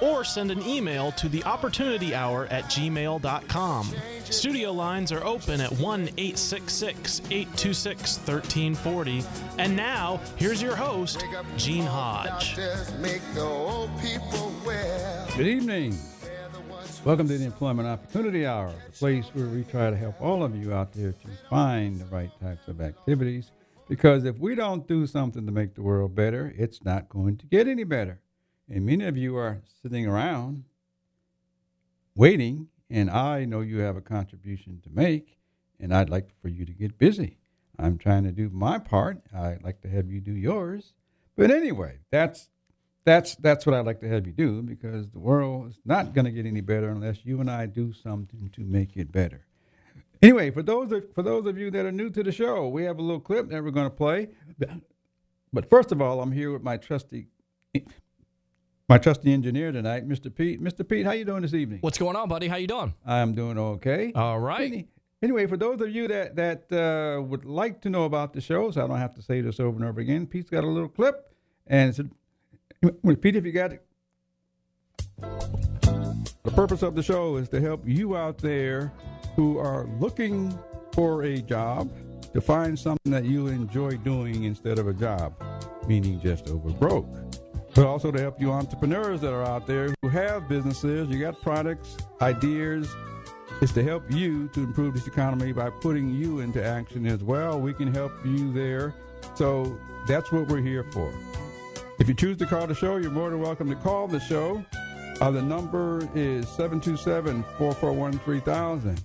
or send an email to the opportunity hour at gmail.com. Studio lines are open at 1 866 826 1340. And now, here's your host, Gene Hodge. Good evening. Welcome to the Employment Opportunity Hour, the place where we try to help all of you out there to find the right types of activities. Because if we don't do something to make the world better, it's not going to get any better. And many of you are sitting around waiting, and I know you have a contribution to make, and I'd like for you to get busy. I'm trying to do my part. I'd like to have you do yours. But anyway, that's that's that's what I'd like to have you do because the world is not going to get any better unless you and I do something to make it better. Anyway, for those of, for those of you that are new to the show, we have a little clip that we're going to play. But first of all, I'm here with my trusty my trusty engineer tonight, Mr. Pete. Mr. Pete, how you doing this evening? What's going on, buddy? How you doing? I'm doing okay. All right. Any- Anyway, for those of you that that uh, would like to know about the show, so I don't have to say this over and over again, Pete's got a little clip, and it's a, Pete, if you got it. The purpose of the show is to help you out there who are looking for a job to find something that you enjoy doing instead of a job, meaning just over broke. But also to help you entrepreneurs that are out there who have businesses, you got products, ideas, is to help you to improve this economy by putting you into action as well. We can help you there. So that's what we're here for. If you choose to call the show, you're more than welcome to call the show. Uh, the number is 727 441 3000.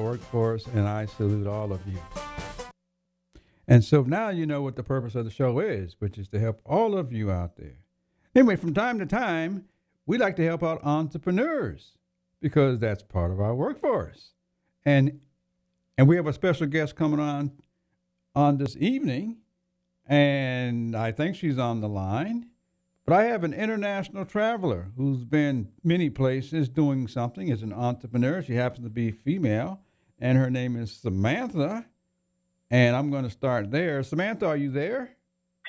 workforce, and I salute all of you. And so now you know what the purpose of the show is, which is to help all of you out there. Anyway, from time to time, we like to help out entrepreneurs because that's part of our workforce. And and we have a special guest coming on on this evening, and I think she's on the line. But I have an international traveler who's been many places doing something as an entrepreneur. She happens to be female, and her name is Samantha. And I'm going to start there. Samantha, are you there?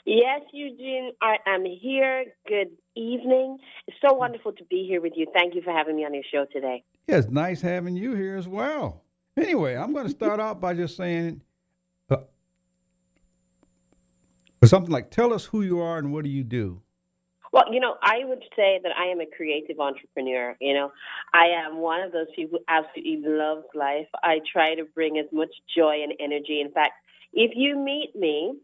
Yes, Eugene, I am here. Good evening. It's so wonderful to be here with you. Thank you for having me on your show today. Yeah, it's nice having you here as well. Anyway, I'm going to start out by just saying uh, something like, tell us who you are and what do you do? Well, you know, I would say that I am a creative entrepreneur. You know, I am one of those people who absolutely loves life. I try to bring as much joy and energy. In fact, if you meet me,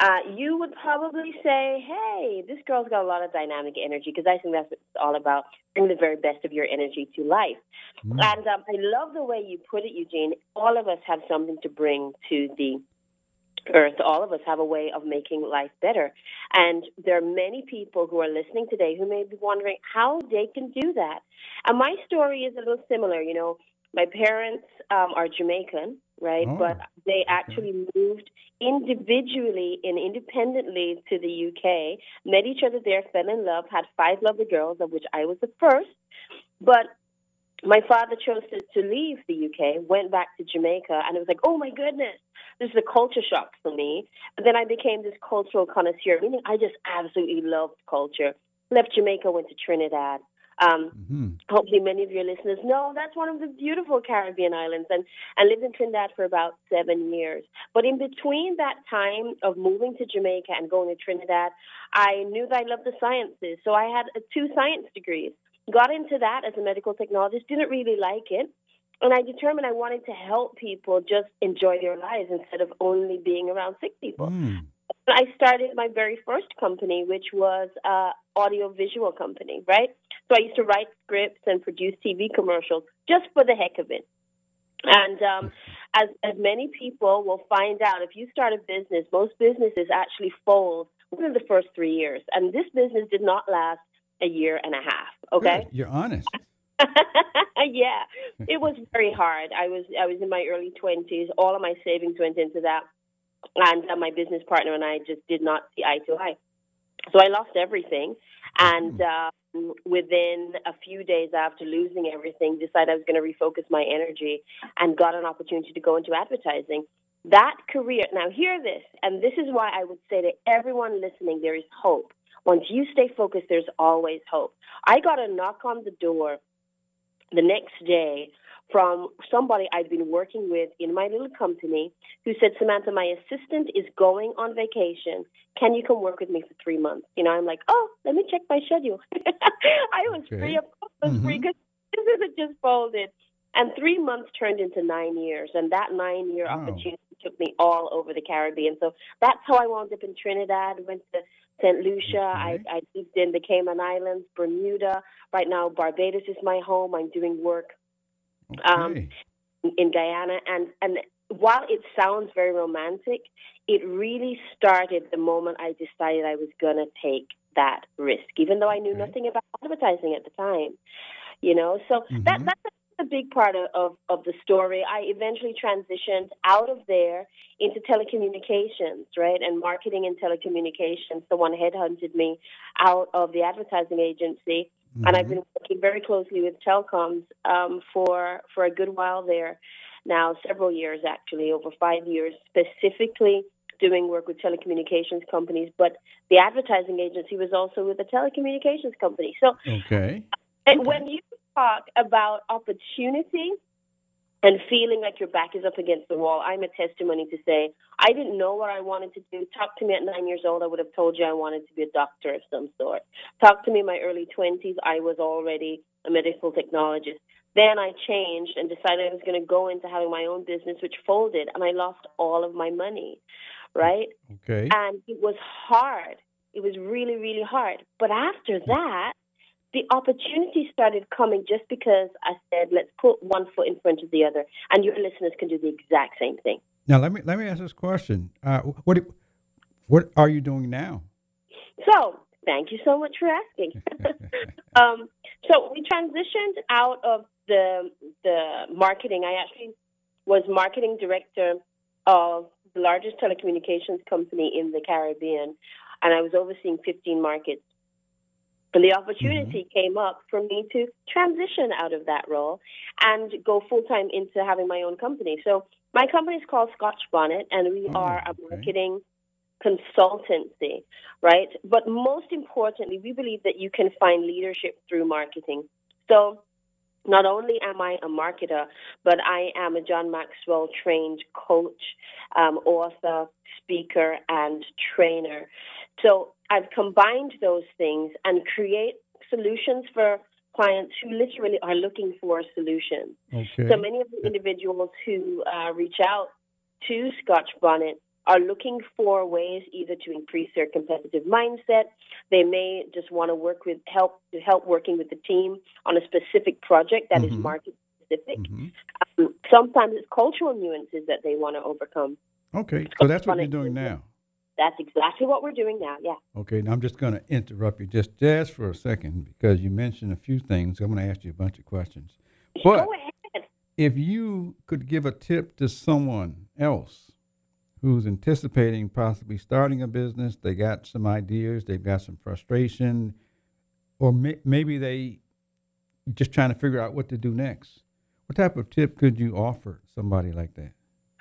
uh, you would probably say, hey, this girl's got a lot of dynamic energy because I think that's what it's all about, bring the very best of your energy to life. Mm. And um, I love the way you put it, Eugene. All of us have something to bring to the earth, all of us have a way of making life better. And there are many people who are listening today who may be wondering how they can do that. And my story is a little similar. You know, my parents um, are Jamaican, right? Oh, but they actually moved individually and independently to the UK, met each other there, fell in love, had five lovely girls, of which I was the first. But my father chose to, to leave the UK, went back to Jamaica, and it was like, oh my goodness, this is a culture shock for me. But then I became this cultural connoisseur, meaning I just absolutely loved culture. Left Jamaica, went to Trinidad. Um, mm-hmm. Hopefully, many of your listeners know that's one of the beautiful Caribbean islands, and and lived in Trinidad for about seven years. But in between that time of moving to Jamaica and going to Trinidad, I knew that I loved the sciences, so I had two science degrees. Got into that as a medical technologist. Didn't really like it and I determined I wanted to help people just enjoy their lives instead of only being around sick people. Mm. I started my very first company, which was a audio visual company, right? So I used to write scripts and produce TV commercials just for the heck of it. And um, as, as many people will find out, if you start a business, most businesses actually fold within the first three years. And this business did not last a year and a half. Okay, Good. you're honest. yeah, it was very hard. I was I was in my early twenties. All of my savings went into that, and uh, my business partner and I just did not see eye to eye. So I lost everything, and um, within a few days after losing everything, decided I was going to refocus my energy, and got an opportunity to go into advertising. That career. Now, hear this, and this is why I would say to everyone listening, there is hope. Once you stay focused, there's always hope. I got a knock on the door the next day from somebody I'd been working with in my little company who said, Samantha, my assistant is going on vacation. Can you come work with me for three months? You know, I'm like, oh, let me check my schedule. I was okay. free. Of course, I was mm-hmm. free because this is it just folded. And three months turned into nine years, and that nine year wow. opportunity took me all over the Caribbean. So that's how I wound up in Trinidad. Went to St. Lucia. I, I lived in the Cayman Islands, Bermuda. Right now, Barbados is my home. I'm doing work um, okay. um, in Guyana. And, and while it sounds very romantic, it really started the moment I decided I was going to take that risk, even though I knew okay. nothing about advertising at the time. You know, so mm-hmm. that that's a big part of, of, of, the story. I eventually transitioned out of there into telecommunications, right, and marketing and telecommunications. Someone headhunted me out of the advertising agency, mm-hmm. and I've mm-hmm. been working very closely with telecoms um, for for a good while there now, several years actually, over five years, specifically doing work with telecommunications companies. But the advertising agency was also with a telecommunications company. So, okay. And okay. when you talk about opportunity and feeling like your back is up against the wall, I'm a testimony to say I didn't know what I wanted to do. Talk to me at nine years old, I would have told you I wanted to be a doctor of some sort. Talk to me in my early 20s, I was already a medical technologist. Then I changed and decided I was going to go into having my own business, which folded, and I lost all of my money, right? Okay. And it was hard. It was really, really hard. But after that, the opportunity started coming just because I said, let's put one foot in front of the other. And your listeners can do the exact same thing. Now, let me let me ask this question: uh, What what are you doing now? So, thank you so much for asking. um, so, we transitioned out of the the marketing. I actually was marketing director of the largest telecommunications company in the Caribbean, and I was overseeing 15 markets And the opportunity mm-hmm. came up for me to transition out of that role and go full time into having my own company. So my company is called Scotch Bonnet, and we oh, are a marketing consultancy, right? But most importantly, we believe that you can find leadership through marketing. So not only am I a marketer, but I am a John Maxwell trained coach, um, author, speaker, and trainer. So I've combined those things and create solutions for clients who literally are looking for a solution. Okay. So many of the individuals who uh, reach out to Scotch Bonnet are looking for ways either to increase their competitive mindset. They may just want to work with help to help working with the team on a specific project that mm-hmm. is market specific. Mm-hmm. Um, sometimes it's cultural nuances that they want to overcome. Okay, so that's what you're doing now. That's exactly what we're doing now. Yeah. Okay, now I'm just going to interrupt you just just for a second because you mentioned a few things. I'm going to ask you a bunch of questions. But Go ahead. If you could give a tip to someone else who's anticipating possibly starting a business, they got some ideas, they've got some frustration, or may, maybe they just trying to figure out what to do next. What type of tip could you offer somebody like that?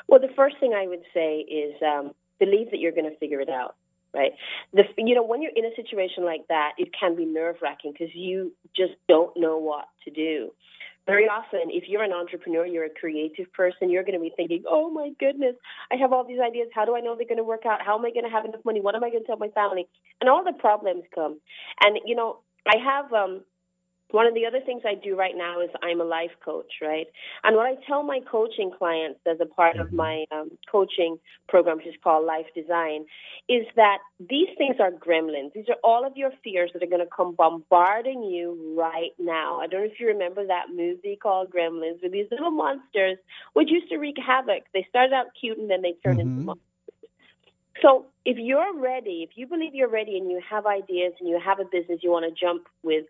Well, the first thing I would say is um, believe that you're going to figure it out right? The you know when you're in a situation like that, it can be nerve wracking because you just don't know what to do. Very often, if you're an entrepreneur, you're a creative person, you're going to be thinking, "Oh my goodness, I have all these ideas. How do I know they're going to work out? How am I going to have enough money? What am I going to tell my family?" And all the problems come. And you know, I have um, one of the other things I do right now is I'm a life coach, right? And what I tell my coaching clients as a part of mm-hmm. my um, coaching program, which is called Life Design, is that these things are gremlins. These are all of your fears that are going to come bombarding you right now. I don't know if you remember that movie called Gremlins, where these little monsters which used to wreak havoc. They started out cute and then they turned mm-hmm. into monsters. So if you're ready, if you believe you're ready and you have ideas and you have a business you want to jump with,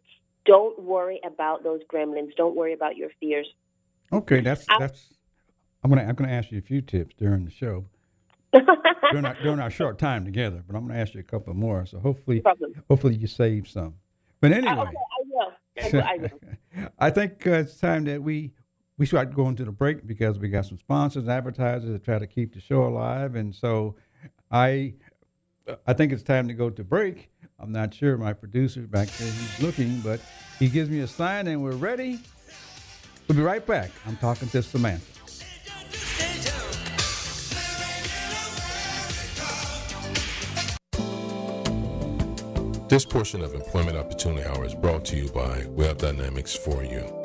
don't worry about those gremlins. Don't worry about your fears. Okay, that's that's. I'm gonna I'm gonna ask you a few tips during the show. during, our, during our short time together, but I'm gonna ask you a couple more. So hopefully, hopefully you save some. But anyway, okay, I will. I, will. I, will. I think uh, it's time that we we start going to the break because we got some sponsors, and advertisers that try to keep the show alive, and so I I think it's time to go to break. I'm not sure. My producer back there, he's looking, but he gives me a sign and we're ready. We'll be right back. I'm talking to Samantha. This portion of Employment Opportunity Hour is brought to you by Web Dynamics for You.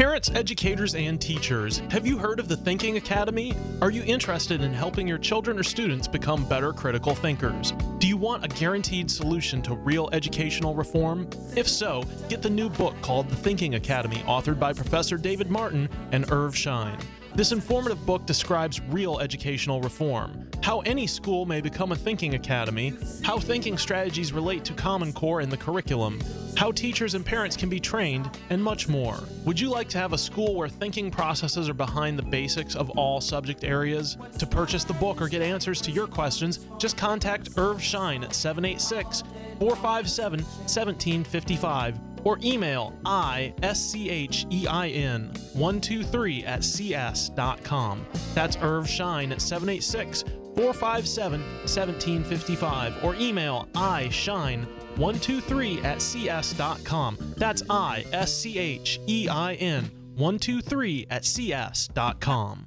Parents, educators, and teachers, have you heard of the Thinking Academy? Are you interested in helping your children or students become better critical thinkers? Do you want a guaranteed solution to real educational reform? If so, get the new book called The Thinking Academy, authored by Professor David Martin and Irv Schein. This informative book describes real educational reform, how any school may become a thinking academy, how thinking strategies relate to Common Core in the curriculum, how teachers and parents can be trained, and much more. Would you like to have a school where thinking processes are behind the basics of all subject areas? To purchase the book or get answers to your questions, just contact Irv Schein at 786 457 1755 or email I-S-C-H-E-I-N 123 at cs.com. That's Irv Schein at 786 457 1755 or email iShine 123 at cs.com. That's I S C H E I N 123 at cs.com.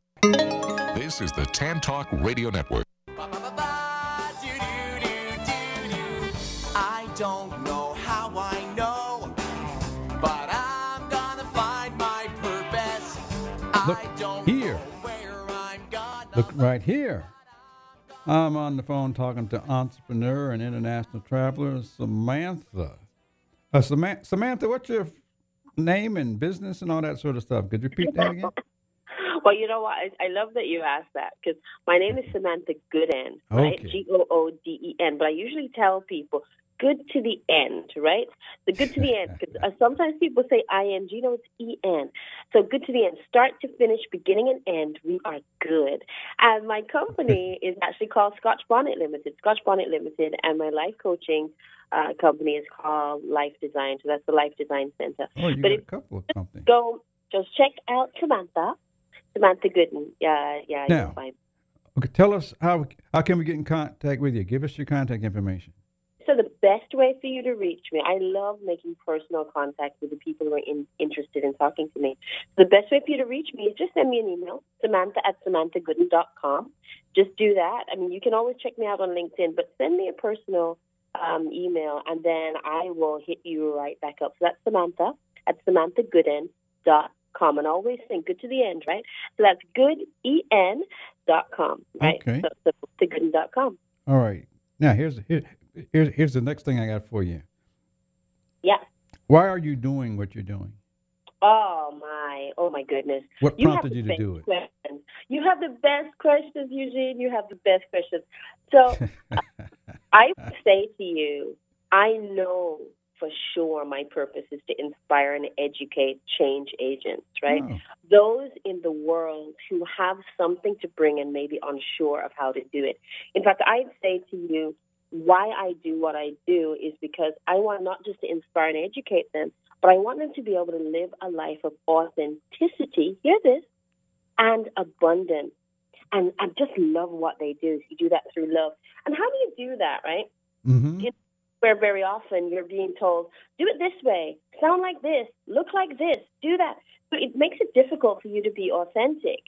This is the Tan Talk Radio Network. I don't know how I know, but I'm gonna find my purpose. Look I don't here. know where I'm gonna Look right here. I'm on the phone talking to entrepreneur and international traveler Samantha. Uh, Samantha, Samantha, what's your name and business and all that sort of stuff? Could you repeat that again? Well, you know what? I, I love that you asked that because my name is Samantha Gooden, right? Okay. G O O D E N. But I usually tell people good to the end, right? The good to the end. 'cause, uh, sometimes people say I N G, no, it's E N. So good to the end, start to finish, beginning and end. We are good. And my company is actually called Scotch Bonnet Limited. Scotch Bonnet Limited, and my life coaching uh, company is called Life Design. So that's the Life Design Center. Oh, you But got if- a couple of companies. Go just check out Samantha. Samantha Gooden. Yeah, yeah, Now. Okay, tell us how how can we get in contact with you? Give us your contact information. So the best way for you to reach me, I love making personal contact with the people who are in, interested in talking to me. The best way for you to reach me is just send me an email, Samantha at samanthagooden.com. Just do that. I mean, you can always check me out on LinkedIn, but send me a personal um, email, and then I will hit you right back up. So that's Samantha at samanthagooden.com. And always think good to the end, right? So that's gooden dot com, right? Okay. So, so gooden.com. All right. Now here's here, here's here's the next thing I got for you. Yeah. Why are you doing what you're doing? Oh my! Oh my goodness! What You prompted you to do it? Questions. You have the best questions, Eugene. You have the best questions. So I would say to you, I know for sure my purpose is to inspire and educate change agents, right? Oh, Those in the world who have something to bring and maybe unsure of how to do it. In fact, I'd say to you, why I do what I do is because I want not just to inspire and educate them, but I want them to be able to live a life of authenticity. Hear this, and abundance. And I just love what they do. You do that through love. And how do you do that, right? hmm Where very often you're being told, do it this way, sound like this, look like this, do that. So it makes it difficult for you to be authentic.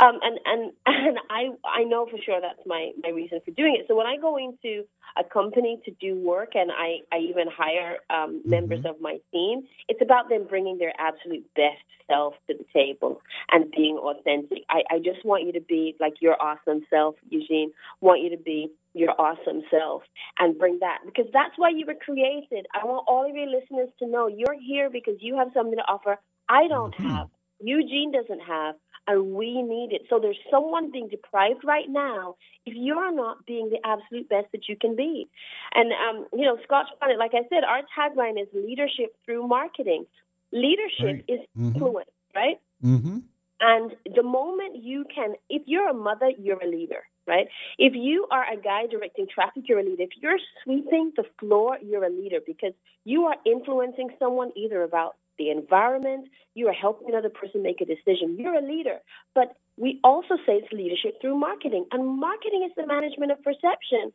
Um, and and and I I know for sure that's my my reason for doing it. So when I go into a company to do work, and I I even hire um, members of my team, it's about them bringing their absolute best self to the table and being authentic. I I just want you to be like your awesome self, Eugene. Want you to be your awesome self and bring that because that's why you were created. I want all of your listeners to know you're here because you have something to offer I don't Mhm. have, Eugene doesn't have, and we need it. So there's someone being deprived right now if you're not being the absolute best that you can be. And, um, you know, Scotch Bonnet, like I said, our tagline is leadership through marketing. Leadership Right. is Mhm. influence, right? hmm And the moment you can, if you're a mother, you're a leader, right? If you are a guy directing traffic, you're a leader. If you're sweeping the floor, you're a leader because you are influencing someone either about the environment, you are helping another person make a decision. You're a leader. But we also say it's leadership through marketing, and marketing is the management of perception.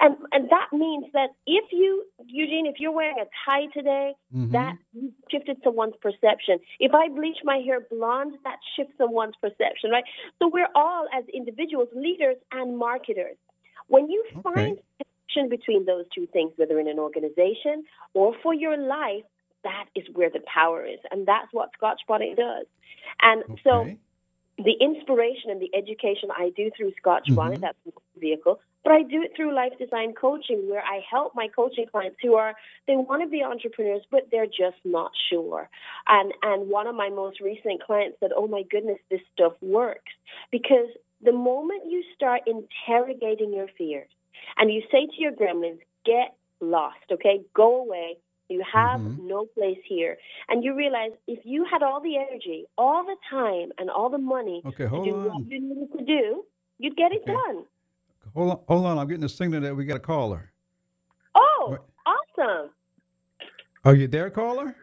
And and that means that if you, Eugene, if you're wearing a tie today, hmm that shifted someone's perception. If I bleach my hair blonde, that shifts someone's perception, right? So we're all, as individuals, leaders and marketers. When you Okay. find connection between those two things, whether in an organization or for your life, that is where the power is, and that's what Scotch Bonnet does. And so Okay. The inspiration and the education I do through Scotch Mhm. Bonnet, that's my vehicle, but I do it through life design coaching where I help my coaching clients who are they want to be entrepreneurs but they're just not sure. And and one of my most recent clients said, "Oh my goodness, this stuff works." Because the moment you start interrogating your fears and you say to your gremlins, "Get lost, okay? Go away. You have Mhm. no place here." And you realize if you had all the energy, all the time, and all the money Okay, to hold do what on. you needed to do, You'd get it Okay. done. Hold on, hold on. I'm getting a signal that we got a caller. Oh, What? awesome. Are you there, caller?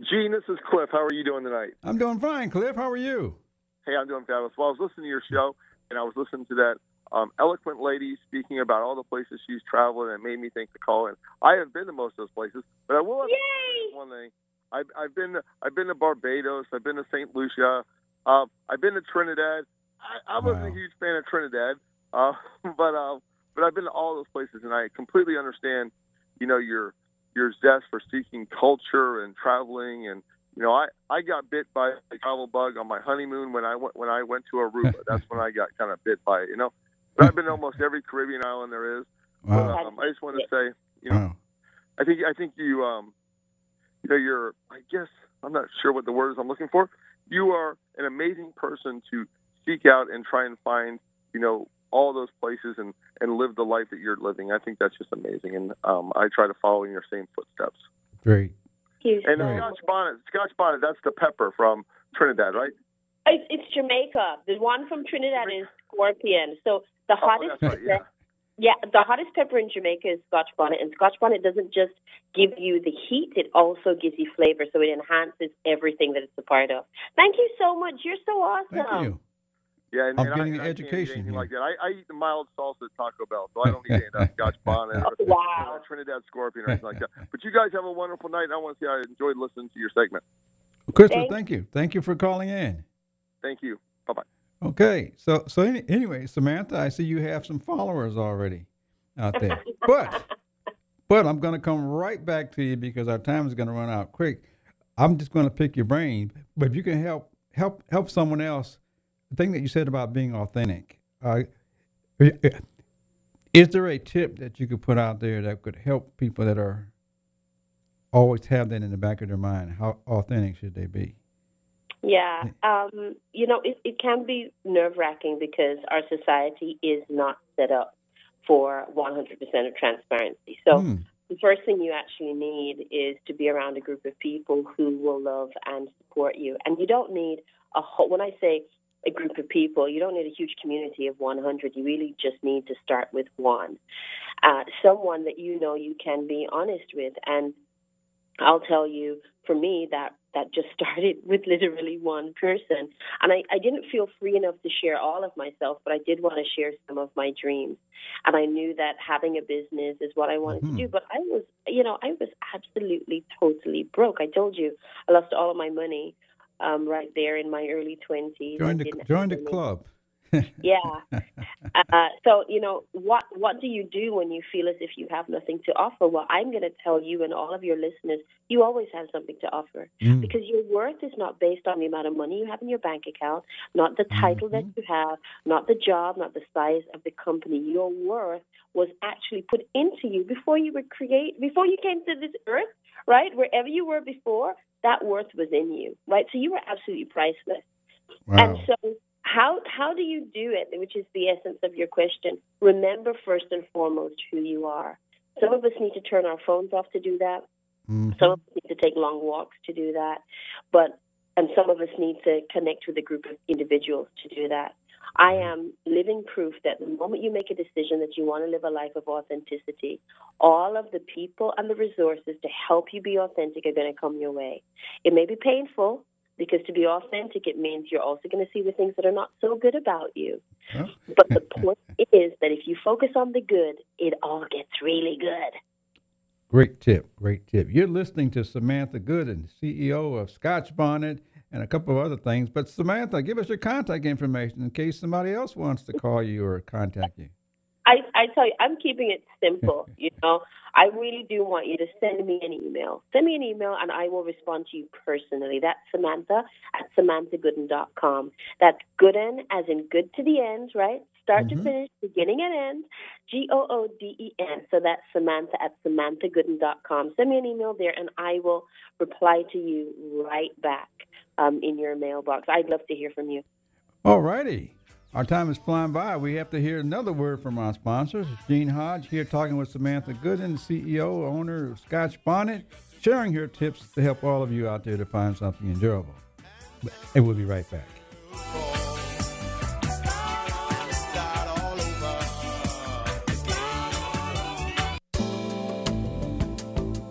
Gene, this is Cliff. How are you doing tonight? I'm doing fine, Cliff. How are you? Hey, I'm doing fabulous. Well, I was listening to your show, and I was listening to that um, eloquent lady speaking about all the places she's traveled, and it made me think to call in. I have been to most of those places, but I will have Yay! one thing. I've, I've been to, I've been to Barbados. I've been to St. Lucia. Um, I've been to Trinidad. I, I wasn't Wow. a huge fan of Trinidad, uh, but uh, but I've been to all those places, and I completely understand, you know, your your zest for seeking culture and traveling and you know, I, I got bit by a travel bug on my honeymoon when I went when I went to Aruba. That's when I got kind of bit by it, you know. But I've been to almost every Caribbean island there is. But Wow. um, I just want to say, you know, wow. I think I think you um, you know, you're I guess I'm not sure what the word is I'm looking for. You are an amazing person to seek out and try and find, you know, all those places and and live the life that you're living. I think that's just amazing, and um, I try to follow in your same footsteps. Great. And Right. Scotch bonnet, Scotch bonnet, that's the pepper from Trinidad, right? It's, it's Jamaica. The one from Trinidad is Scorpion. So the Oh, hottest right, yeah. pepper, yeah, the hottest pepper in Jamaica is Scotch bonnet, and Scotch bonnet doesn't just give you the heat; it also gives you flavor. So it enhances everything that it's a part of. Thank you so much. You're so awesome. Thank you. Yeah, and, I'm and getting and I can't education anything like that. I, I eat the mild salsa at Taco Bell, so I don't need any of that Scotch bonnet or Wow. or Trinidad Scorpion or anything like that. But you guys have a wonderful night, and I want to say I enjoyed listening to your segment. Christopher, Thank- thank you. Thank you for calling in. Thank you. Bye bye. Okay, so so any, anyway, Samantha, I see you have some followers already out there, but but I'm going to come right back to you because our time is going to run out quick. I'm just going to pick your brain, but if you can help help help someone else, the thing that you said about being authentic, uh, is there a tip that you could put out there that could help people that are always have that in the back of their mind? How authentic should they be? Yeah, um, you know, it, it can be nerve wracking because our society is not set up for 100% of transparency. So, Hmm. the first thing you actually need is to be around a group of people who will love and support you. And you don't need a whole, when I say a group of people, you don't need a huge community of 100. You really just need to start with one. Uh, someone that you know you can be honest with. And I'll tell you, for me, that that just started with literally one person. And I, I didn't feel free enough to share all of myself, but I did want to share some of my dreams. And I knew that having a business is what I wanted Mhm. to do. But I was, you know, I was absolutely, totally broke. I told you, I lost all of my money um, right there in my early 20s. Join I the didn't join the club. Yeah. Uh, so you know what? What do you do when you feel as if you have nothing to offer? Well, I'm going to tell you and all of your listeners, you always have something to offer Mm. because your worth is not based on the amount of money you have in your bank account, not the title that you have, not the job, not the size of the company. Your worth was actually put into you before you were create before you came to this earth, right? Wherever you were before, that worth was in you, right? So you were absolutely priceless. And so, how how do you do it? Which is the essence of your question. Remember first and foremost who you are. Some of us need to turn our phones off to do that. Mhm. Some of us need to take long walks to do that. But and some of us need to connect with a group of individuals to do that. I am living proof that the moment you make a decision that you want to live a life of authenticity, all of the people and the resources to help you be authentic are going to come your way. It may be painful because to be authentic, it means you're also going to see the things that are not so good about you. But the point is that if you focus on the good, it all gets really good. Great tip. Great tip. You're listening to Samantha Gooden, CEO of Scotch Bonnet and a couple of other things. But Samantha, give us your contact information in case somebody else wants to call you or contact you. I, I tell you, I'm keeping it simple. You know, I really do want you to send me an email. Send me an email, and I will respond to you personally. That's Samantha at samanthagooden.com. That's Gooden, as in good to the end, right? Start to Mhm. finish, beginning and end. G O O D E N. So that's Samantha at samanthagooden.com. Send me an email there, and I will reply to you right back um, in your mailbox. I'd love to hear from you. All righty. Our time is flying by. We have to hear another word from our sponsors. Gene Hodge here talking with Samantha Gooden, CEO, owner of Scotch Bonnet, sharing her tips to help all of you out there to find something enjoyable. And we'll be right back.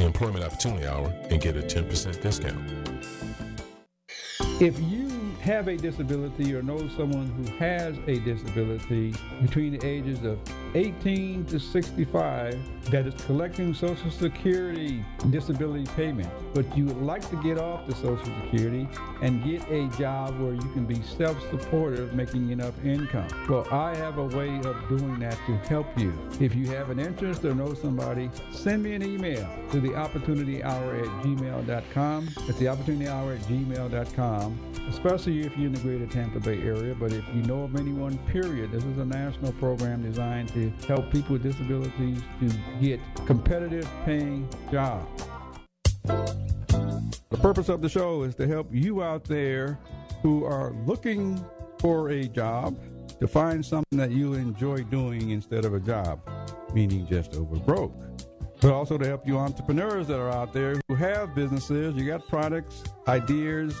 the Employment Opportunity Hour and get a 10% discount. If you have a disability or know someone who has a disability between the ages of 18 to 65 that is collecting Social Security disability payment, but you would like to get off the Social Security and get a job where you can be self-supportive, making enough income. Well, I have a way of doing that to help you. If you have an interest or know somebody, send me an email to the opportunity hour at gmail.com. It's the opportunity hour at gmail.com, especially if you're in the greater Tampa Bay area. But if you know of anyone, period, this is a national program designed to help people with disabilities to get competitive paying jobs. The purpose of the show is to help you out there who are looking for a job to find something that you enjoy doing instead of a job, meaning just over broke. But also to help you entrepreneurs that are out there who have businesses, you got products, ideas,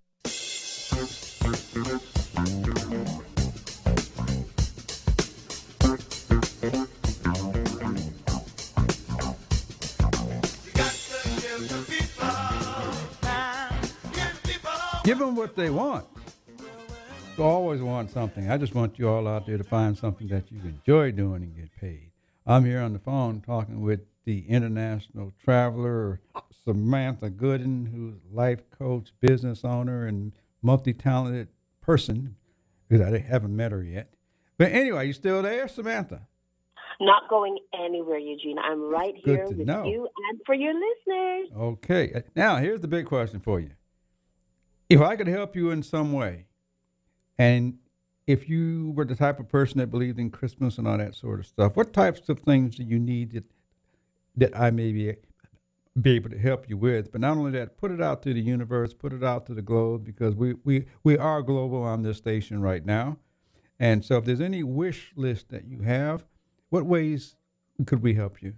Give them what they want. Always want something. I just want you all out there to find something that you enjoy doing and get paid. I'm here on the phone talking with the international traveler Samantha Gooden, who's life coach, business owner, and multi-talented person. Because I haven't met her yet. But anyway, you still there, Samantha? Not going anywhere, Eugene. I'm right Good here with know. you and for your listeners. Okay. Uh, now, here's the big question for you. If I could help you in some way, and if you were the type of person that believed in Christmas and all that sort of stuff, what types of things do you need that, that I may be, be able to help you with? But not only that, put it out to the universe, put it out to the globe, because we, we, we are global on this station right now. And so if there's any wish list that you have, what ways could we help you?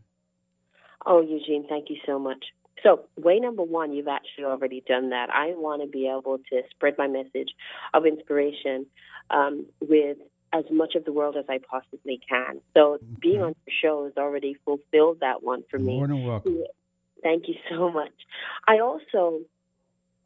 Oh, Eugene, thank you so much. So, way number one, you've actually already done that. I want to be able to spread my message of inspiration um, with as much of the world as I possibly can. So, being on your show has already fulfilled that one for me. More than welcome. Thank you so much. I also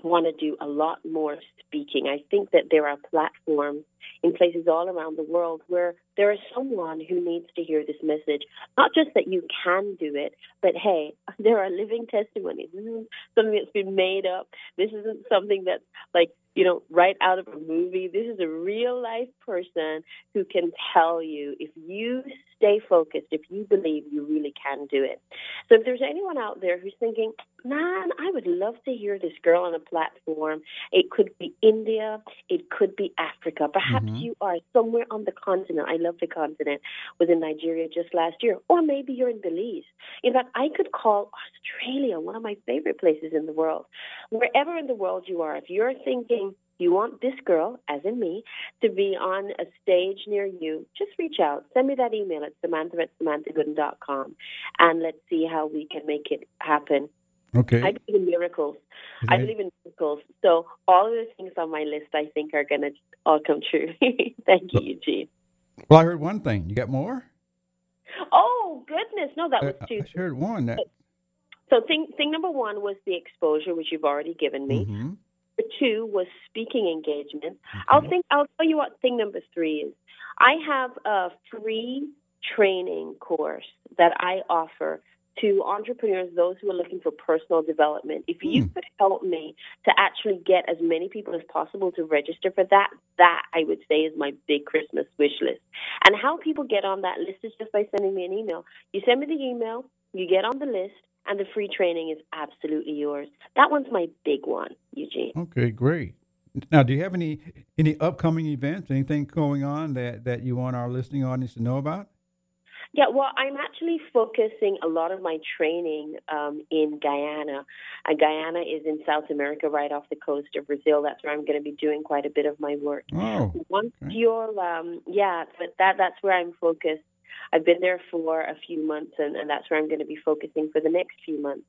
want to do a lot more speaking. I think that there are platforms in places all around the world where there is someone who needs to hear this message. Not just that you can do it, but hey, there are living testimonies. This isn't something that's been made up. This isn't something that's like, you know, right out of a movie. This is a real life person who can tell you if you stay focused, if you believe you really can do it. So if there's anyone out there who's thinking, man, I would love to hear this girl on a platform, it could be India, it could be Africa. Perhaps Mhm. you are somewhere on the continent. I love the continent. Was in Nigeria just last year, or maybe you're in Belize. In fact, I could call Australia one of my favorite places in the world. Wherever in the world you are, if you're thinking you want this girl, as in me, to be on a stage near you, just reach out. Send me that email at samantha at samanthagooden.com and let's see how we can make it happen Okay. I believe in miracles. Is I believe in miracles. So all of the things on my list, I think, are going to all come true. Thank you, Eugene. well, I heard one thing. You got more? Oh goodness, no, that was two. I heard one. That, So thing thing number one was the exposure, which you've already given me. Mhm. Number two was speaking engagement. I'll think. I'll tell you what thing number three is. I have a free training course that I offer to entrepreneurs, those who are looking for personal development. If you Hmm. could help me to actually get as many people as possible to register for that, that I would say is my big Christmas wish list. And how people get on that list is just by sending me an email. You send me the email, you get on the list, and the free training is absolutely yours. That one's my big one, Eugene. Okay, great. Now, do you have any any upcoming events? Anything going on that that you want our listening audience to know about? Yeah, well, I'm actually focusing a lot of my training um, in Guyana. And Guyana is in South America, right off the coast of Brazil. That's where I'm going to be doing quite a bit of my work. Oh, Once okay. you're, um, yeah, but that that's where I'm focused. I've been there for a few months, and, and that's where I'm going to be focusing for the next few months.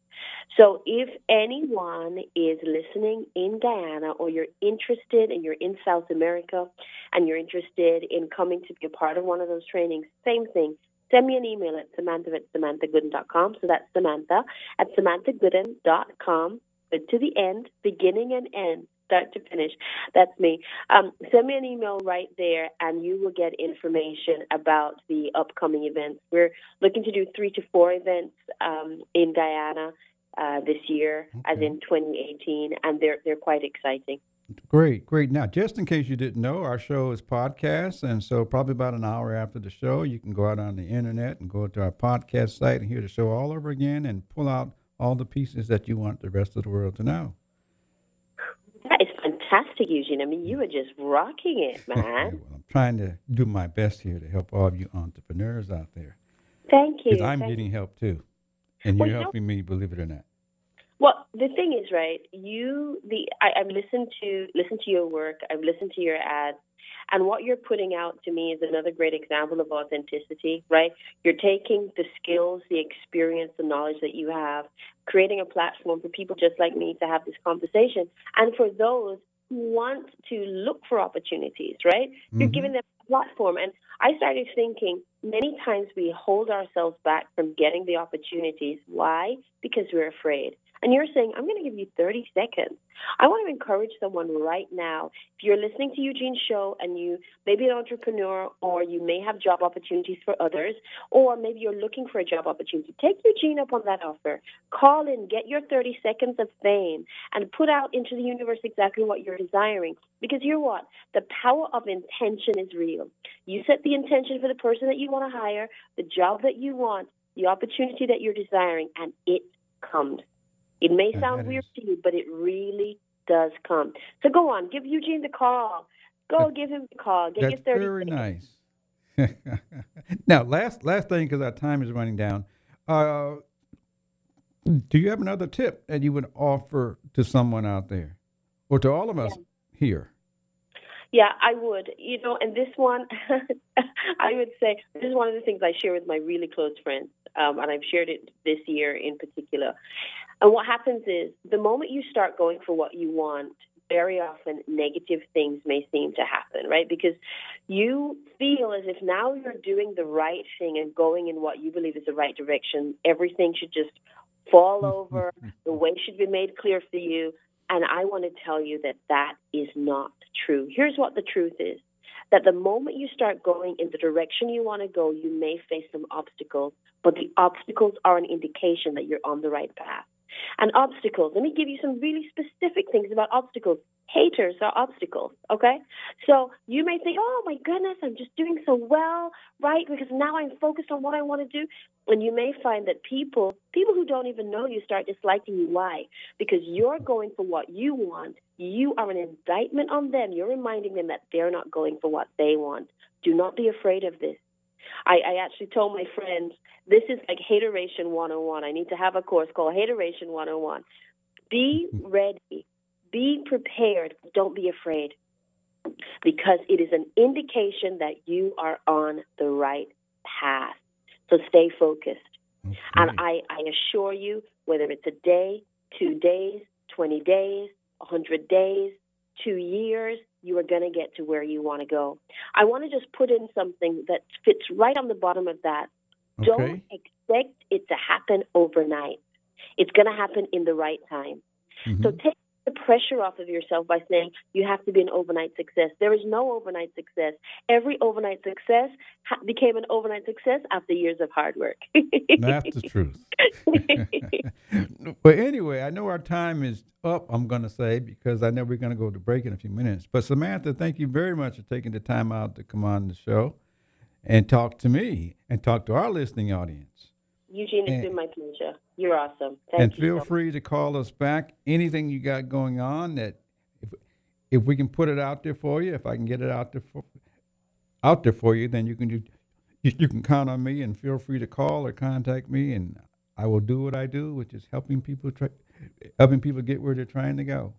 So, if anyone is listening in Guyana, or you're interested and you're in South America, and you're interested in coming to be a part of one of those trainings, same thing. Send me an email at samantha at samanthagooden.com. So that's Samantha at samanthagooden.com. But to the end, beginning and end, start to finish. That's me. Um, send me an email right there, and you will get information about the upcoming events. We're looking to do three to four events um, in Guyana uh, this year, as in 2018, and they're they're quite exciting. Great, great. Now, just in case you didn't know, our show is podcast, and so probably about an hour after the show, you can go out on the internet and go to our podcast site and hear the show all over again and pull out all the pieces that you want the rest of the world to know. That is fantastic, Eugene. I mean, you are just rocking it, man. well, I'm trying to do my best here to help all of you entrepreneurs out there Thank you. because I'm Thank getting help too, and you're you helping me, believe it or not. The thing is, right? You, the I, I've listened to listened to your work. I've listened to your ads, and what you're putting out to me is another great example of authenticity. Right? You're taking the skills, the experience, the knowledge that you have, creating a platform for people just like me to have this conversation, and for those who want to look for opportunities. Right? You're Mhm. giving them a platform, and I started thinking many times we hold ourselves back from getting the opportunities. Why? Because we're afraid. And you're saying, I'm going to give you 30 seconds. I want to encourage someone right now. If you're listening to Eugene's show and you may be an entrepreneur or you may have job opportunities for others, or maybe you're looking for a job opportunity, take Eugene up on that offer. Call in, get your 30 seconds of fame, and put out into the universe exactly what you're desiring. Because you're what? The power of intention is real. You set the intention for the person that you want to hire, the job that you want, the opportunity that you're desiring, and it comes. It may sound weird to you, but it really does come. So go on, give Eugene the call. Go give him the call. Get That's your 30 very seconds. nice. now, last last thing, because our time is running down. Uh, do you have another tip that you would offer to someone out there, or to all of us here? Yeah, I would. You know, and this one, I would say this is one of the things I share with my really close friends, um, and I've shared it this year in particular. And what happens is the moment you start going for what you want, very often negative things may seem to happen, right? Because you feel as if now you're doing the right thing and going in what you believe is the right direction. Everything should just fall over. The way should be made clear for you. And I want to tell you that that is not true. Here's what the truth is that the moment you start going in the direction you want to go, you may face some obstacles, but the obstacles are an indication that you're on the right path. And obstacles, let me give you some really specific things about obstacles. Haters are obstacles, okay? So you may think, oh my goodness, I'm just doing so well, right? Because now I'm focused on what I want to do. And you may find that people, people who don't even know you, start disliking you. Why? Because you're going for what you want. You are an indictment on them. You're reminding them that they're not going for what they want. Do not be afraid of this. I, I actually told my friends, this is like Hateration 101. I need to have a course called Hateration 101. Be mm-hmm. ready, be prepared, don't be afraid, because it is an indication that you are on the right path. So stay focused. And I, I assure you, whether it's a day, two days, 20 days, 100 days, two years, you are going to get to where you want to go. I want to just put in something that fits right on the bottom of that. Okay. Don't expect it to happen overnight. It's going to happen in the right time. Mhm. So take the pressure off of yourself by saying you have to be an overnight success. There is no overnight success. Every overnight success ha- became an overnight success after years of hard work. That's the truth. but anyway, I know our time is up, I'm going to say, because I know we're going to go to break in a few minutes. But Samantha, thank you very much for taking the time out to come on the show and talk to me and talk to our listening audience. Eugene, it's And- been my pleasure. You're awesome. Thank and you. feel so free to call us back. Anything you got going on that if if we can put it out there for you, if I can get it out there for out there for you, then you can you, you can count on me and feel free to call or contact me and I will do what I do, which is helping people try, helping people get where they're trying to go.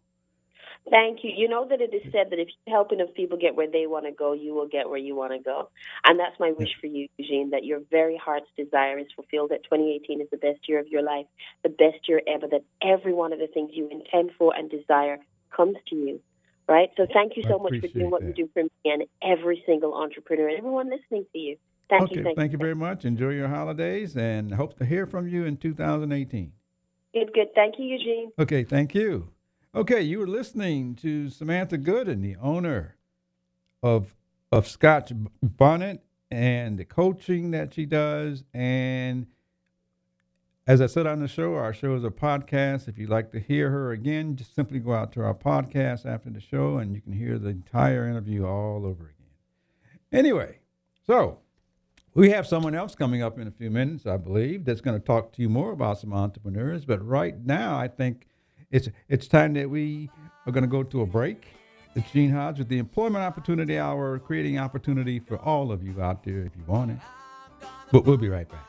Thank you. You know that it is said that if you're helping enough people get where they want to go, you will get where you want to go. And that's my wish for you, Eugene, that your very heart's desire is fulfilled, that 2018 is the best year of your life, the best year ever, that every one of the things you intend for and desire comes to you. Right? So thank you so much for doing what that. you do for me and every single entrepreneur and everyone listening to you. Thank okay, you. Thank, thank you very much. Enjoy your holidays and hope to hear from you in 2018. Good, good. Thank you, Eugene. Okay, thank you. Okay, you were listening to Samantha Gooden, the owner of of Scotch Bonnet and the coaching that she does. And as I said on the show, our show is a podcast. If you'd like to hear her again, just simply go out to our podcast after the show and you can hear the entire interview all over again. Anyway, so we have someone else coming up in a few minutes, I believe, that's going to talk to you more about some entrepreneurs. But right now, I think it's it's time that we are going to go to a break. It's Gene Hodge with the Employment Opportunity Hour, creating opportunity for all of you out there if you want it. But we'll be right back.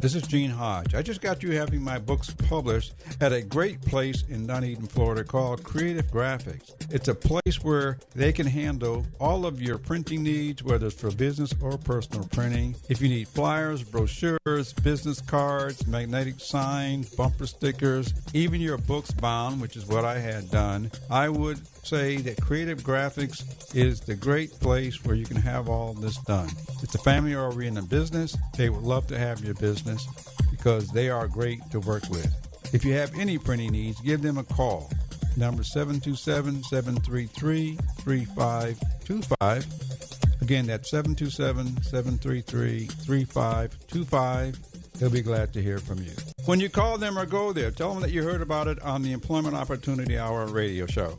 This is Gene Hodge. I just got you having my books published at a great place in Dunedin, Florida called Creative Graphics. It's a place where they can handle all of your printing needs, whether it's for business or personal printing. If you need flyers, brochures, business cards, magnetic signs, bumper stickers, even your books bound, which is what I had done, I would say that Creative Graphics is the great place where you can have all this done. It's a family are in oriented business. They would love to have your business because they are great to work with. If you have any printing needs, give them a call. Number 727 733 3525. Again, that's 727 733 3525. They'll be glad to hear from you. When you call them or go there, tell them that you heard about it on the Employment Opportunity Hour radio show.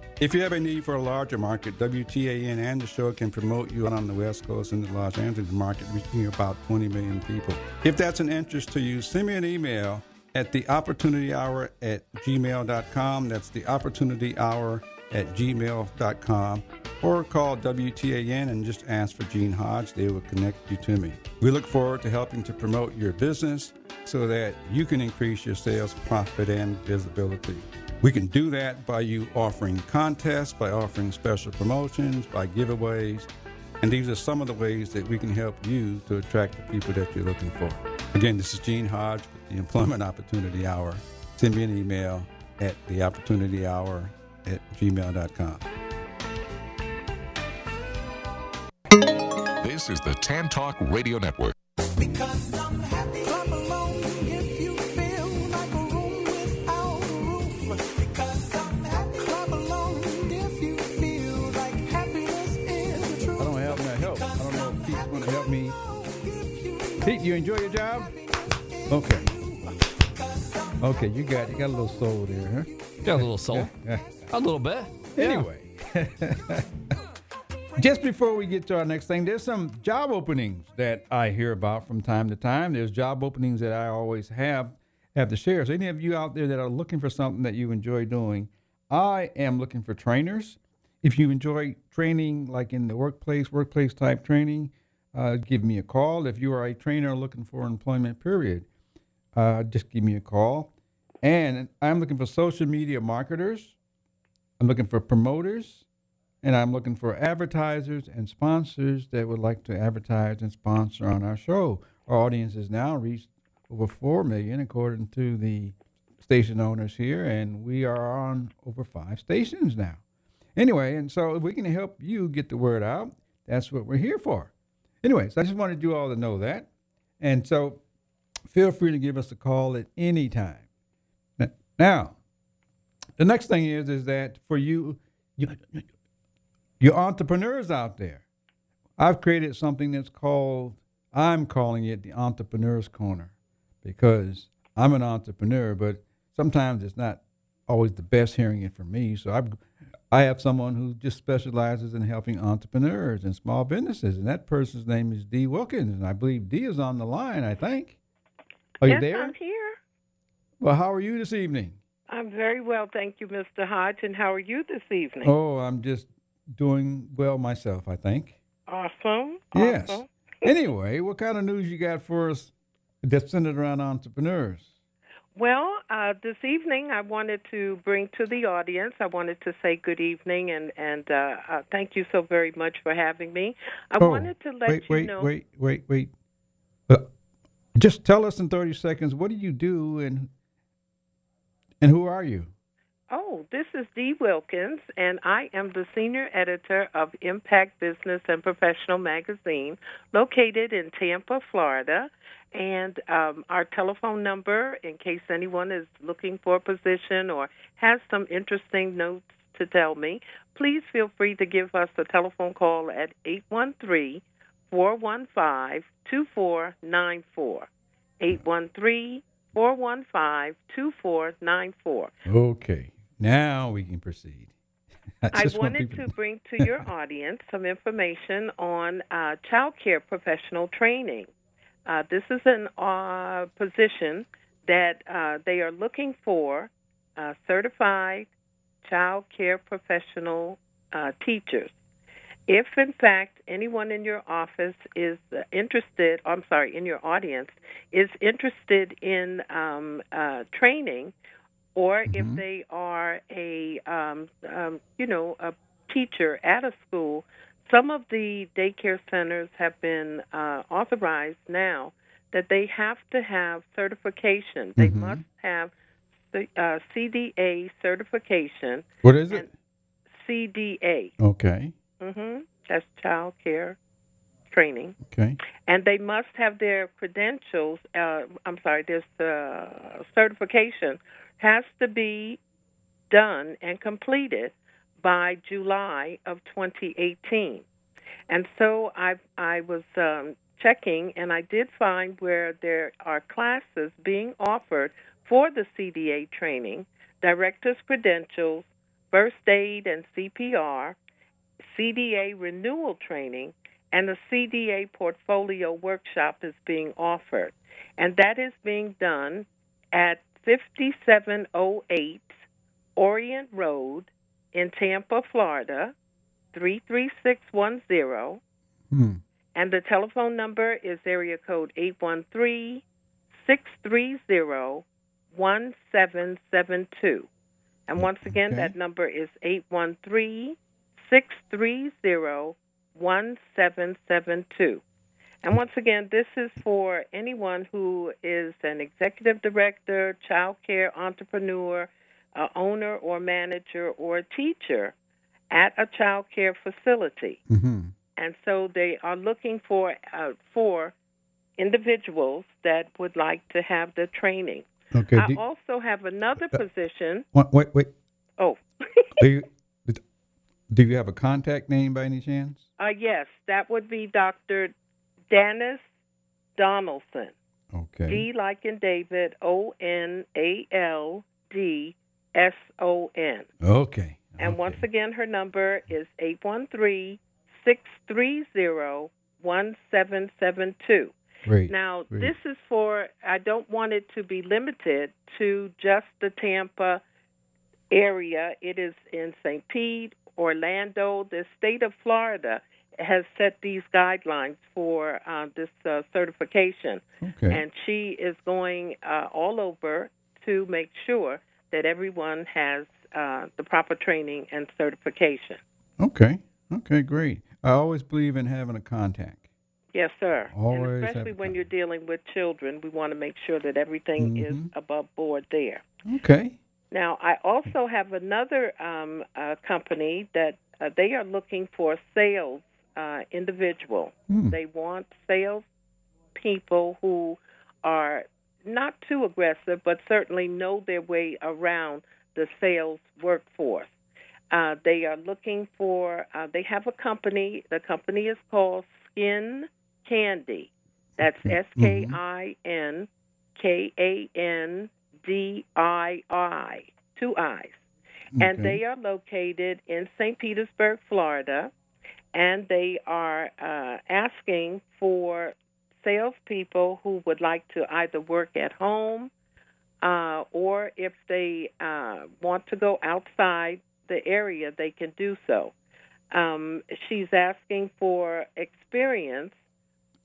If you have a need for a larger market, WTAN and the show can promote you on the West Coast and the Los Angeles market, reaching about 20 million people. If that's an interest to you, send me an email at the opportunity hour at gmail.com. That's the opportunity hour at gmail.com. Or call WTAN and just ask for Gene Hodge. They will connect you to me. We look forward to helping to promote your business so that you can increase your sales, profit, and visibility. We can do that by you offering contests, by offering special promotions, by giveaways. And these are some of the ways that we can help you to attract the people that you're looking for. Again, this is Gene Hodge with the Employment Opportunity Hour. Send me an email at theopportunityhour at gmail.com. This is the Tan Talk Radio Network. Clap you enjoy your job? Okay. Okay, you got you got a little soul there, huh? Got a little soul. A little bit. Anyway, just before we get to our next thing, there's some job openings that I hear about from time to time. There's job openings that I always have have to share. So any of you out there that are looking for something that you enjoy doing, I am looking for trainers. If you enjoy training, like in the workplace, workplace type training, uh, give me a call. If you are a trainer looking for employment, period, uh, just give me a call. And I'm looking for social media marketers. I'm looking for promoters, and I'm looking for advertisers and sponsors that would like to advertise and sponsor on our show. Our audience has now reached over 4 million, according to the station owners here, and we are on over five stations now. Anyway, and so if we can help you get the word out, that's what we're here for. Anyways, I just wanted you all to know that. And so feel free to give us a call at any time. Now, the next thing is is that for you, you, you entrepreneurs out there, I've created something that's called I'm calling it the Entrepreneur's Corner because I'm an entrepreneur, but sometimes it's not always the best hearing it from me. So I I have someone who just specializes in helping entrepreneurs and small businesses, and that person's name is Dee Wilkins, and I believe Dee is on the line. I think. Are you yes, there? I'm here. Well, how are you this evening? I'm very well, thank you, Mr. Hodge. And how are you this evening? Oh, I'm just doing well myself, I think. Awesome. Yes. awesome. Anyway, what kind of news you got for us that's centered around entrepreneurs? Well, uh, this evening I wanted to bring to the audience. I wanted to say good evening and and uh, uh, thank you so very much for having me. I Oh, wanted to let wait, you wait, know. wait, wait, wait. Uh, just tell us in 30 seconds what do you do and and who are you? Oh, this is Dee Wilkins, and I am the senior editor of Impact Business and Professional Magazine, located in Tampa, Florida. And um, our telephone number, in case anyone is looking for a position or has some interesting notes to tell me, please feel free to give us a telephone call at 813 415 2494. 813 415 2494. Okay. Now we can proceed. I want wanted people to bring to your audience some information on uh, child care professional training. Uh, this is an uh, position that uh, they are looking for uh, certified child care professional uh, teachers. If, in fact, anyone in your office is uh, interested, I'm sorry, in your audience is interested in um, uh, training, or if Mhm. they are a, um, um, you know, a teacher at a school, some of the daycare centers have been uh, authorized now that they have to have certification. They Mhm. must have the uh, CDA certification. What is it? CDA. Okay. hmm That's child care training. Okay. And they must have their credentials. Uh, I'm sorry, this uh, certification has to be done and completed by July of 2018. And so I I was um, checking, and I did find where there are classes being offered for the CDA training, director's credentials, first aid and CPR, CDA renewal training, and the CDA portfolio workshop is being offered. And that is being done at 5708 Orient Road in Tampa, Florida, 33610. Hmm. And the telephone number is area code 813 630 1772. And once again, Okay. that number is 813 630 1772. And once again, this is for anyone who is an executive director, child care entrepreneur, uh, owner or manager or a teacher at a child care facility hmm and so they are looking for uh, for individuals that would like to have the training. Okay. I do- also have another Uh, position. wait, wait, wait. Oh, Do you, do you have a contact name by any chance? uh, yes, that would be Dr. Dennis Donaldson. Okay. D like in David, O N A L D S O N. Okay. And once again, her number is 813 630 1772. Great. Now, great. this is for, I don't want it to be limited to just the Tampa area. It is in St. Pete, Orlando. The state of Florida has set these guidelines for uh, this uh, certification. Okay. And she is going uh, all over to make sure that everyone has uh, the proper training and certification. Okay. Okay, great. I always believe in having a contact. Yes, sir. Always and especially when you're dealing with children, we want to make sure that everything is Mhm. above board there. Okay. Now, I also have another um, uh, company that uh, they are looking for sales uh, individual. Hmm. They want sales people who are not too aggressive, but certainly know their way around the sales workforce. Uh, they are looking for. Uh, they have a company. The company is called Skin Candy. That's S K I N K A N D I I, two I's. And Okay. they are located in St. Petersburg, Florida. And they are uh, asking for salespeople who would like to either work at home uh, or if they uh, want to go outside the area, they can do so. Um, she's asking for experience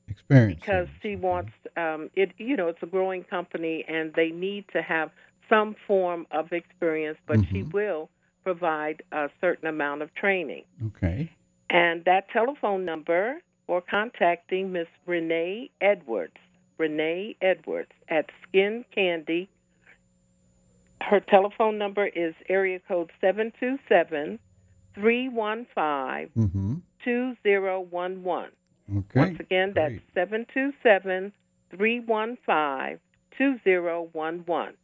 Experience. because she wants um, it. You know, it's a growing company, and they need to have some form of experience. But she Mhm. will provide a certain amount of training. Okay. And that telephone number for contacting Miss Renee Edwards, Renee Edwards at Skin Candy. Her telephone number is area code seven two seven three one five Mm-hmm. two zero one one. Okay. Once again, that's Great. seven two seven three one five two zero one one.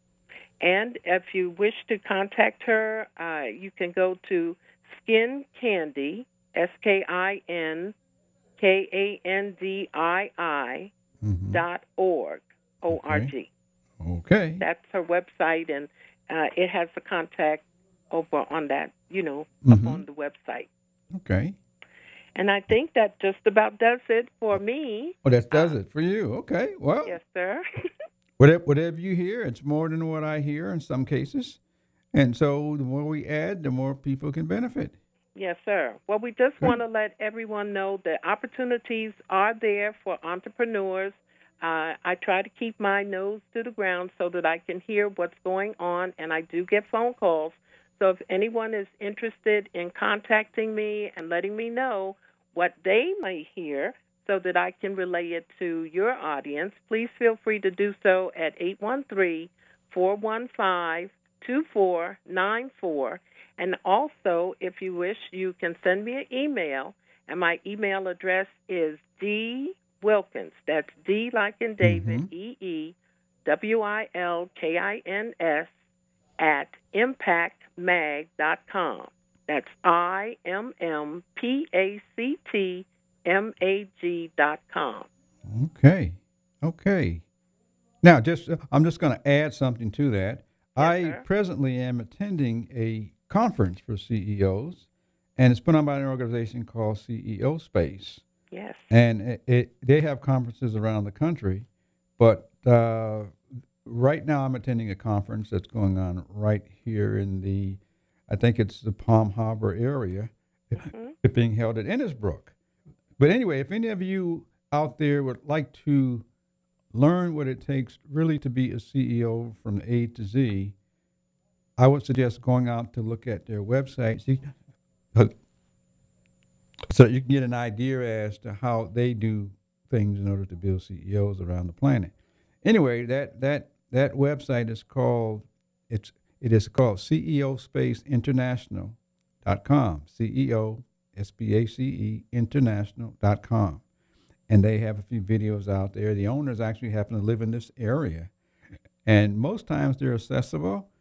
And if you wish to contact her, uh, you can go to Skin Candy, S K I N K A N D I I Mhm. dot org, O R G. Okay. That's her website, and uh, it has the contact over on that, you know, Mhm. up on the website. Okay. And I think that just about does it for me. Well, that does it for you. Okay. Well, Yes, sir. whatever, whatever you hear, it's more than what I hear in some cases. And so the more we add, the more people can benefit. Yes, sir. Well, we just Good. want to let everyone know that opportunities are there for entrepreneurs. Uh, I try to keep my nose to the ground so that I can hear what's going on, and I do get phone calls. So if anyone is interested in contacting me and letting me know what they may hear so that I can relay it to your audience, please feel free to do so at 813 415 2494. And also, if you wish, you can send me an email, and my email address is D Wilkins. That's D like in David, E E W I L K I N S, at impactmag.com. That's I M M P A C T M A G dot com. Okay. Okay. Now, just uh, I'm just going to add something to that. I sir. presently am attending a conference for CEOs, and it's put on by an organization called CEO Space. Yes. and it, it, they have conferences around the country. But uh, right now, I'm attending a conference that's going on right here in the, I think it's the Palm Harbor area, It's being held at Innisbrook. But anyway, if any of you out there would like to learn what it takes really to be a CEO from A to Z, I would suggest going out to look at their website. See, uh, so you can get an idea as to how they do things in order to build CEOs around the planet. Anyway, that that that website is called it's it is called CEO Space International.com. CEO S P A C E International.com. and they have a few videos out there. The owners actually happen to live in this area, and most times they're accessible,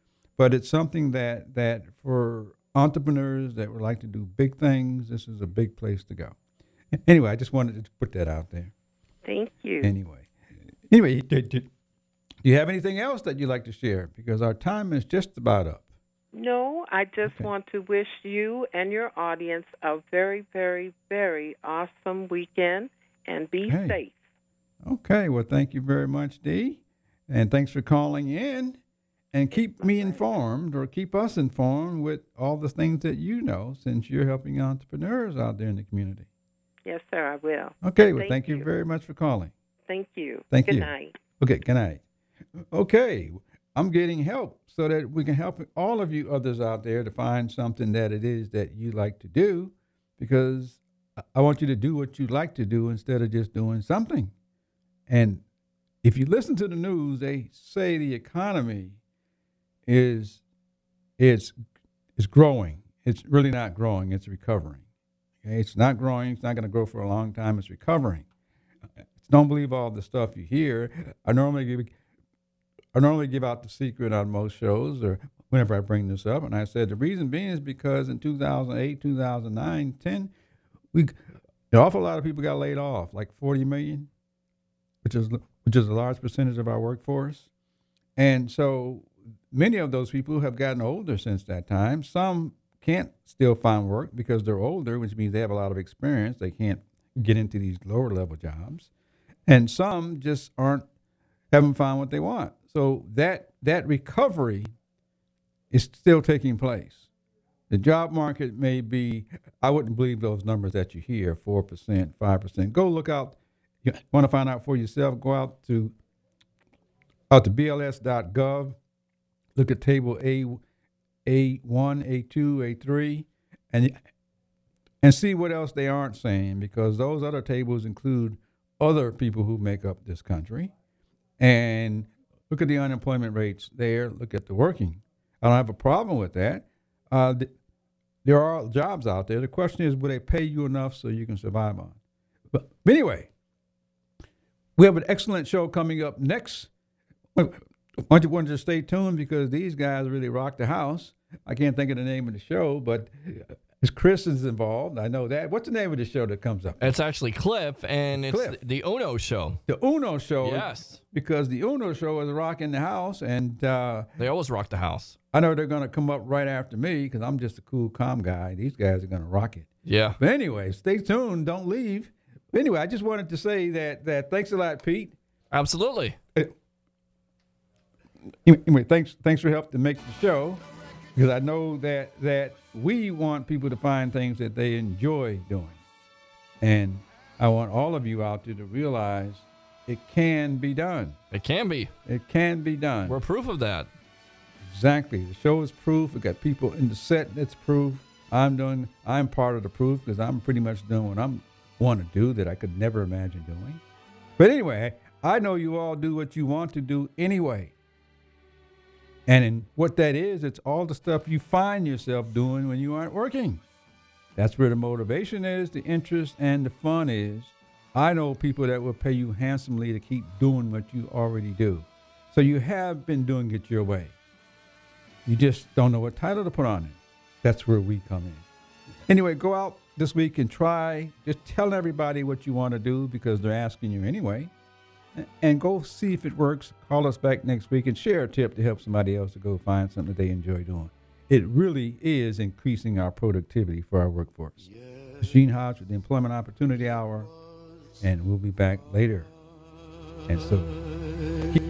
but it's something that that for entrepreneurs that would like to do big things, this is a big place to go. Anyway, I just wanted to put that out there. Thank you. Anyway, anyway, do, do, do you have anything else that you'd like to share? Because our time is just about up. No, I just Okay. want to wish you and your audience a very, very, very awesome weekend and be Hey. safe. Okay, well, thank you very much, Dee, and thanks for calling in. And keep me informed, or keep us informed with all the things that you know, since you're helping entrepreneurs out there in the community. Yes, sir, I will. Okay, well, Thank thank you you. very much for calling. Thank you. Thank Good you. night. Okay, good night. Okay, I'm getting help so that we can help all of you others out there to find something that it is that you like to do because I want you to do what you like to do instead of just doing something. And if you listen to the news, they say the economy is it's it's growing. It's really not growing, it's recovering. Okay, it's not growing, it's not going to grow for a long time, it's recovering don't believe all the stuff you hear. I normally give I normally give out the secret on most shows or whenever I bring this up, and I said the reason being is because in 2008, 2009, 10, we an awful lot of people got laid off, like 40 million, which is which is a large percentage of our workforce, and so many of those people have gotten older since that time. Some can't still find work because they're older, which means they have a lot of experience. They can't get into these lower level jobs and some just aren't haven't found what they want. So that that recovery is still taking place. The job market may be I wouldn't believe those numbers that you hear, four percent, five percent. Go look out you want to find out for yourself, go out to out to bls.gov, look at table A A one, A two, A three, and and see what else they aren't saying because those other tables include other people who make up this country. And look at the unemployment rates there. Look at the working. I don't have a problem with that. Uh, th- there are jobs out there. The question is, will they pay you enough so you can survive on? But, but anyway, we have an excellent show coming up next. Why don't you want to stay tuned because these guys really rock the house. I can't think of the name of the show, but Chris is involved. I know that. What's the name of the show that comes up? It's actually Cliff, and it's Cliff. the Uno show. The Uno show. Yes. Because the Uno show is rocking the house, and uh, They always rock the house. I know they're going to come up right after me because I'm just a cool, calm guy. These guys are going to rock it. Yeah. But anyway, stay tuned. Don't leave. Anyway, I just wanted to say that that thanks a lot, Pete. Absolutely. Anyway, thanks thanks for help to make the show because I know that that we want people to find things that they enjoy doing, and I want all of you out there to realize it can be done. It can be. It can be done. We're proof of that. Exactly. The show is proof. We got people in the set that's proof. I'm doing. I'm part of the proof because I'm pretty much doing what I'm want to do that I could never imagine doing. But anyway, I know you all do what you want to do anyway. And what that is, it's all the stuff you find yourself doing when you aren't working. That's where the motivation is, the interest, and the fun is. I know people that will pay you handsomely to keep doing what you already do. So you have been doing it your way. You just don't know what title to put on it. That's where we come in. Anyway, go out this week and try. Just tell everybody what you want to do because they're asking you anyway. And go see if it works. Call us back next week and share a tip to help somebody else to go find something that they enjoy doing. It really is increasing our productivity for our workforce. Gene Hodge with the Employment Opportunity Hour, and we'll be back later. And so keep